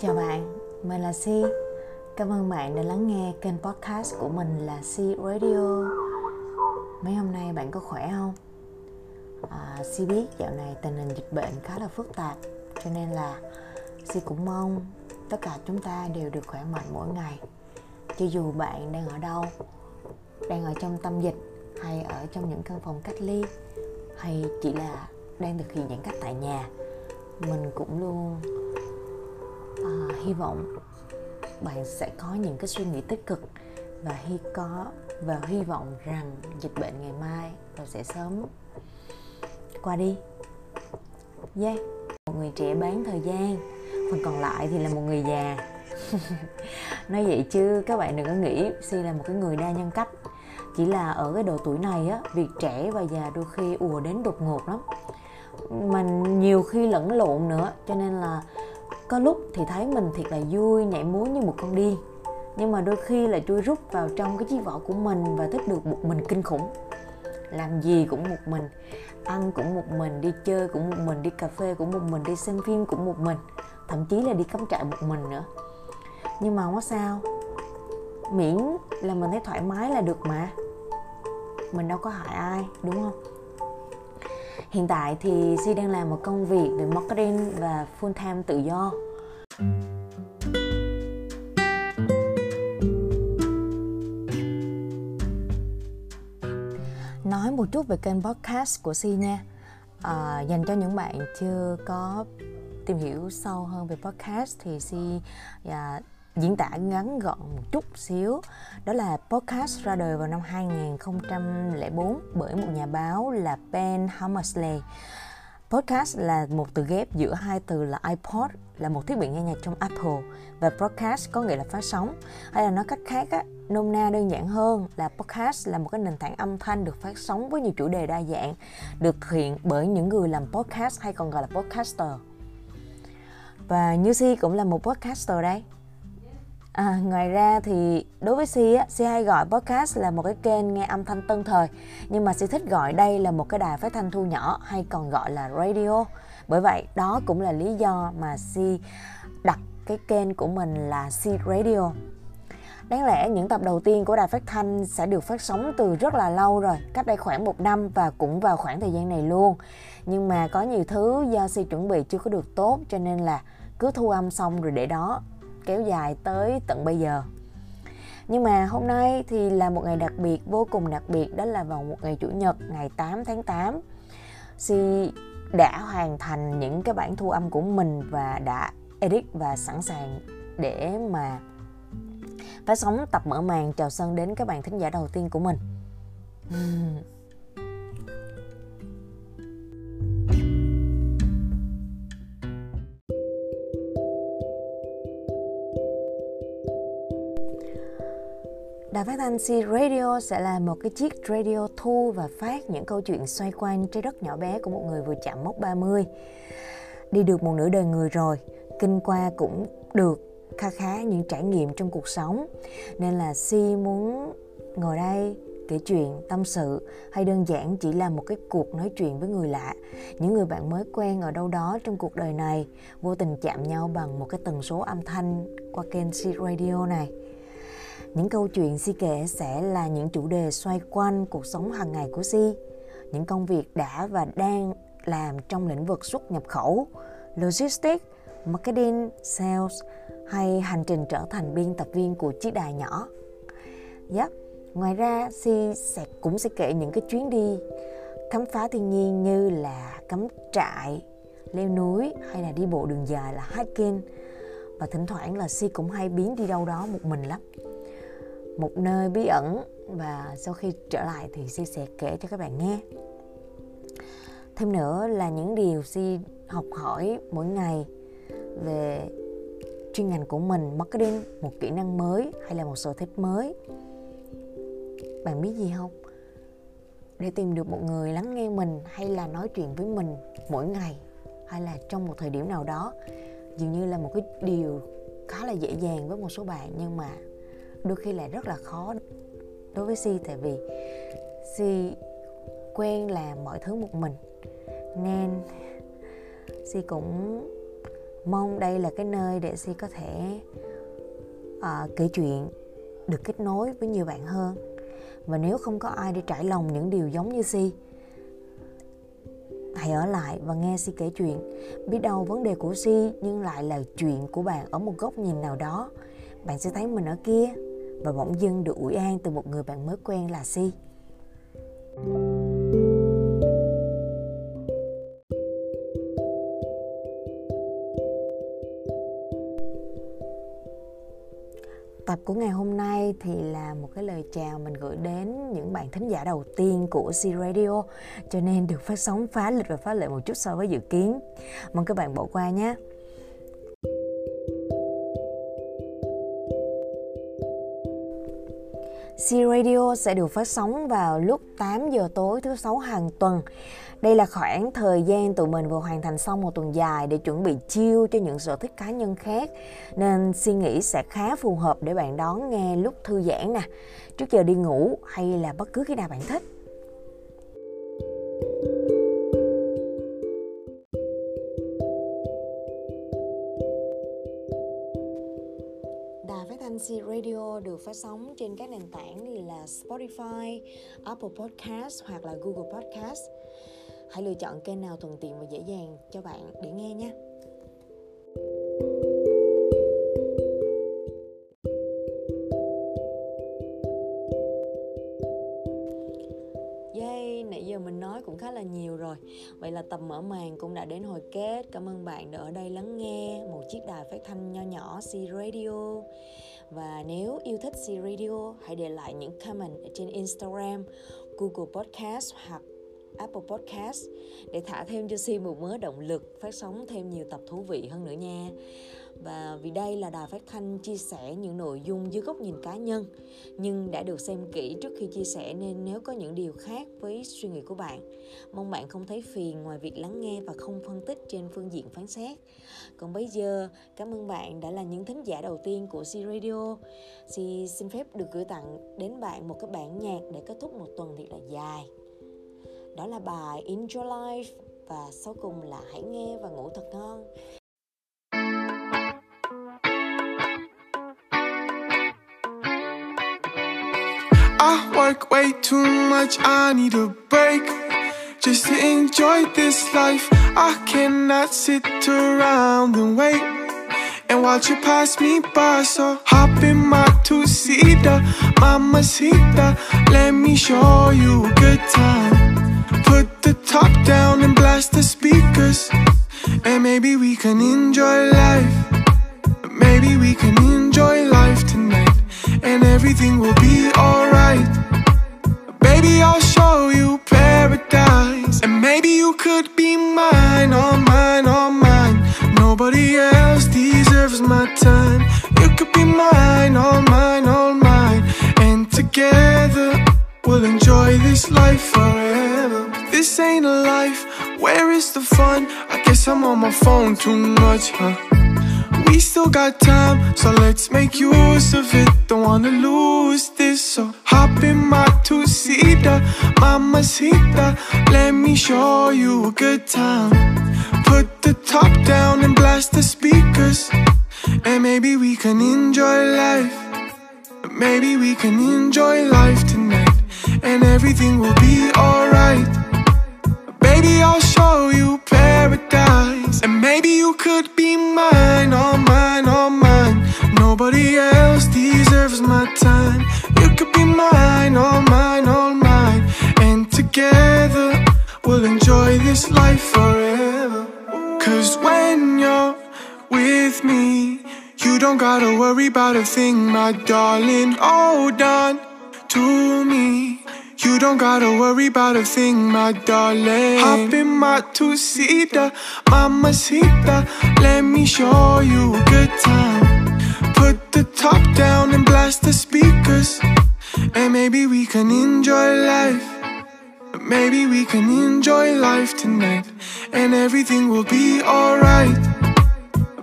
Chào bạn, mình là Si. Cảm ơn bạn đã lắng nghe kênh podcast của mình là Si Radio. Mấy hôm nay bạn có khỏe không? À, Si biết dạo này tình hình dịch bệnh khá là phức tạp, cho nên là Si cũng mong tất cả chúng ta đều được khỏe mạnh mỗi ngày. Cho dù bạn đang ở đâu, đang ở trong tâm dịch hay ở trong những căn phòng cách ly hay chỉ là đang thực hiện giãn cách tại nhà, mình cũng luôn à, hy vọng bạn sẽ có những cái suy nghĩ tích cực và hy có và hy vọng rằng dịch bệnh ngày mai rồi sẽ sớm qua đi. Yeah một người trẻ bán thời gian phần còn lại thì là một người già. Nói vậy chứ các bạn đừng có nghĩ si là một cái người đa nhân cách. Chỉ là ở cái độ tuổi này á việc trẻ và già đôi khi ùa đến đột ngột lắm. Mà nhiều khi lẫn lộn nữa cho nên là có lúc thì thấy mình thiệt là vui, nhảy múa như một con điên. Nhưng mà đôi khi là chui rút vào trong cái chiếc vỏ của mình và thích được một mình kinh khủng. Làm gì cũng một mình, ăn cũng một mình, đi chơi cũng một mình, đi cà phê cũng một mình, đi xem phim cũng một mình, thậm chí là đi cắm trại một mình nữa. Nhưng mà không có sao. Miễn là mình thấy thoải mái là được mà. Mình đâu có hại ai, đúng không? Hiện tại thì Si đang làm một công việc về marketing và full time tự do. Nói một chút về kênh podcast của Si nha. À, dành cho những bạn chưa có tìm hiểu sâu hơn về podcast thì Si yeah, à, diễn tả ngắn gọn một chút xíu. Đó là podcast ra đời vào năm 2004 bởi một nhà báo là Ben Hammersley. Podcast là một từ ghép giữa hai từ là iPod là một thiết bị nghe nhạc trong Apple và broadcast có nghĩa là phát sóng. Hay là nói cách khác á, nôm na đơn giản hơn là podcast là một cái nền tảng âm thanh được phát sóng với nhiều chủ đề đa dạng được thực hiện bởi những người làm podcast hay còn gọi là podcaster. Và như Si cũng là một podcaster đây. À, ngoài ra thì đối với Si á, Si hay gọi podcast là một cái kênh nghe âm thanh tân thời. Nhưng mà Si thích gọi đây là một cái đài phát thanh thu nhỏ hay còn gọi là radio. Bởi vậy đó cũng là lý do mà Si đặt cái kênh của mình là Si Radio. Đáng lẽ những tập đầu tiên của đài phát thanh sẽ được phát sóng từ rất là lâu rồi, cách đây khoảng một năm và cũng vào khoảng thời gian này luôn. Nhưng mà có nhiều thứ do Si chuẩn bị chưa có được tốt cho nên là cứ thu âm xong rồi để đó kéo dài tới tận bây giờ. Nhưng mà hôm nay thì là một ngày đặc biệt, vô cùng đặc biệt, đó là vào một ngày chủ nhật, ngày 8 tháng 8 Si đã hoàn thành những cái bản thu âm của mình và đã edit và sẵn sàng để mà phát sóng, tập mở màn, chào sân đến các bạn thính giả đầu tiên của mình. Đài phát thanh C Radio sẽ là một cái chiếc radio thu và phát những câu chuyện xoay quanh trái đất nhỏ bé của một người vừa chạm mốc 30. Đi được một nửa đời người rồi, kinh qua cũng được kha khá những trải nghiệm trong cuộc sống. Nên là C muốn ngồi đây kể chuyện, tâm sự hay đơn giản chỉ là một cái cuộc nói chuyện với người lạ, những người bạn mới quen ở đâu đó trong cuộc đời này, vô tình chạm nhau bằng một cái tần số âm thanh qua kênh C Radio này. Những câu chuyện Si kể sẽ là những chủ đề xoay quanh cuộc sống hàng ngày của Si, những công việc đã và đang làm trong lĩnh vực xuất nhập khẩu, logistics, marketing, sales hay hành trình trở thành biên tập viên của chiếc đài nhỏ. Yep. Ngoài ra, Si sẽ cũng sẽ kể những cái chuyến đi khám phá thiên nhiên như là cắm trại, leo núi hay là đi bộ đường dài là hiking và thỉnh thoảng là Si cũng hay biến đi đâu đó một mình lắm một nơi bí ẩn và sau khi trở lại thì Si sẽ kể cho các bạn nghe. Thêm nữa là những điều Si học hỏi mỗi ngày về chuyên ngành của mình, marketing, một kỹ năng mới hay là một sở thích mới. Bạn biết gì không? Để tìm được một người lắng nghe mình hay là nói chuyện với mình mỗi ngày hay là trong một thời điểm nào đó, dường như là một cái điều khá là dễ dàng với một số bạn nhưng mà đôi khi lại rất là khó đối với si tại vì si quen làm mọi thứ một mình. Nên si cũng mong đây là cái nơi để si có thể uh, kể chuyện được kết nối với nhiều bạn hơn. Và nếu không có ai để trải lòng những điều giống như si hãy ở lại và nghe si kể chuyện. Biết đâu vấn đề của si nhưng lại là chuyện của bạn ở một góc nhìn nào đó. Bạn sẽ thấy mình ở kia và bỗng dưng được ủi an từ một người bạn mới quen là si. Tập của ngày hôm nay thì là một cái lời chào mình gửi đến những bạn thính giả đầu tiên của C Radio, cho nên được phát sóng phá lịch và phá lệ một chút so với dự kiến. Mong các bạn bỏ qua nhé. C Radio sẽ được phát sóng vào lúc 8 giờ tối thứ sáu hàng tuần. Đây là khoảng thời gian tụi mình vừa hoàn thành xong một tuần dài để chuẩn bị chiêu cho những sở thích cá nhân khác. Nên suy nghĩ sẽ khá phù hợp để bạn đón nghe lúc thư giãn nè, trước giờ đi ngủ hay là bất cứ khi nào bạn thích. Được phát sóng trên các nền tảng là Spotify, Apple Podcast hoặc là Google Podcast. Hãy lựa chọn kênh nào thuận tiện và dễ dàng cho bạn để nghe nhé. Vậy là tập mở màn cũng đã đến hồi kết. Cảm ơn bạn đã ở đây lắng nghe Một chiếc đài phát thanh nho nhỏ C Radio. Và nếu yêu thích C Radio, hãy để lại những comment ở trên Instagram, Google Podcast hoặc Apple Podcast để thả thêm cho Si một mớ động lực, phát sóng thêm nhiều tập thú vị hơn nữa nha. Và vì đây là đài phát thanh chia sẻ những nội dung dưới góc nhìn cá nhân, nhưng đã được xem kỹ trước khi chia sẻ nên nếu có những điều khác với suy nghĩ của bạn, mong bạn không thấy phiền ngoài việc lắng nghe và không phân tích trên phương diện phán xét. Còn bây giờ, cảm ơn bạn đã là những thính giả đầu tiên của C Radio. C xin phép được gửi tặng đến bạn một cái bản nhạc để kết thúc một tuần thiệt là dài đó là bài Enjoy Life và sau cùng là hãy nghe và ngủ thật ngon. I work way too much, I need a break. Just to enjoy this life I cannot sit around and wait. And watch you pass me by So hop in my two-seater Mamacita Let me show you a good time. Top down and blast the speakers And maybe we can enjoy life Maybe we can enjoy life tonight and everything will be alright. Baby, I'll show you paradise, and maybe you could be mine, all mine, all mine. Nobody else deserves my time. You could be mine, all mine, all mine, and together we'll enjoy this life where is the fun? I guess I'm on my phone too much, huh? We still got time, so let's make use of it. Don't wanna lose this, so hop in my two-seater, mamacita. Let me show you a good time. Put the top down and blast the speakers, and maybe we can enjoy life. Maybe we can enjoy life tonight, and everything will be alright. Baby, I'll show you paradise. And maybe you could be mine, all mine, all mine. Nobody else deserves my time. You could be mine, all mine, all mine. And together we'll enjoy this life forever. Cause when you're with me You don't gotta worry about a thing, my darling. Hold on to me you don't gotta worry about a thing, my darling. Hop in my two-seater, mamacita. Let me show you a good time. Put the top down and blast the speakers. And maybe we can enjoy life. Maybe we can enjoy life tonight. And everything will be alright.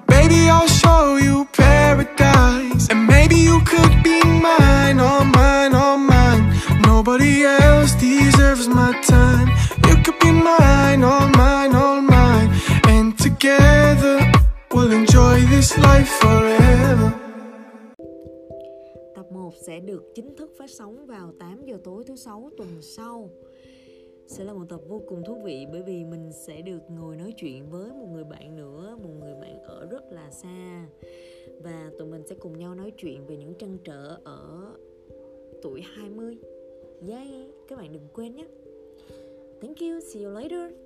Baby, I'll show you paradise. And maybe you could be sẽ được chính thức phát sóng vào 8 giờ tối thứ sáu tuần sau. Sẽ là một tập vô cùng thú vị bởi vì mình sẽ được ngồi nói chuyện với một người bạn nữa, một người bạn ở rất là xa. Và tụi mình sẽ cùng nhau nói chuyện về những trăn trở ở tuổi 20. Yay, các bạn đừng quên nhé. Thank you, see you later.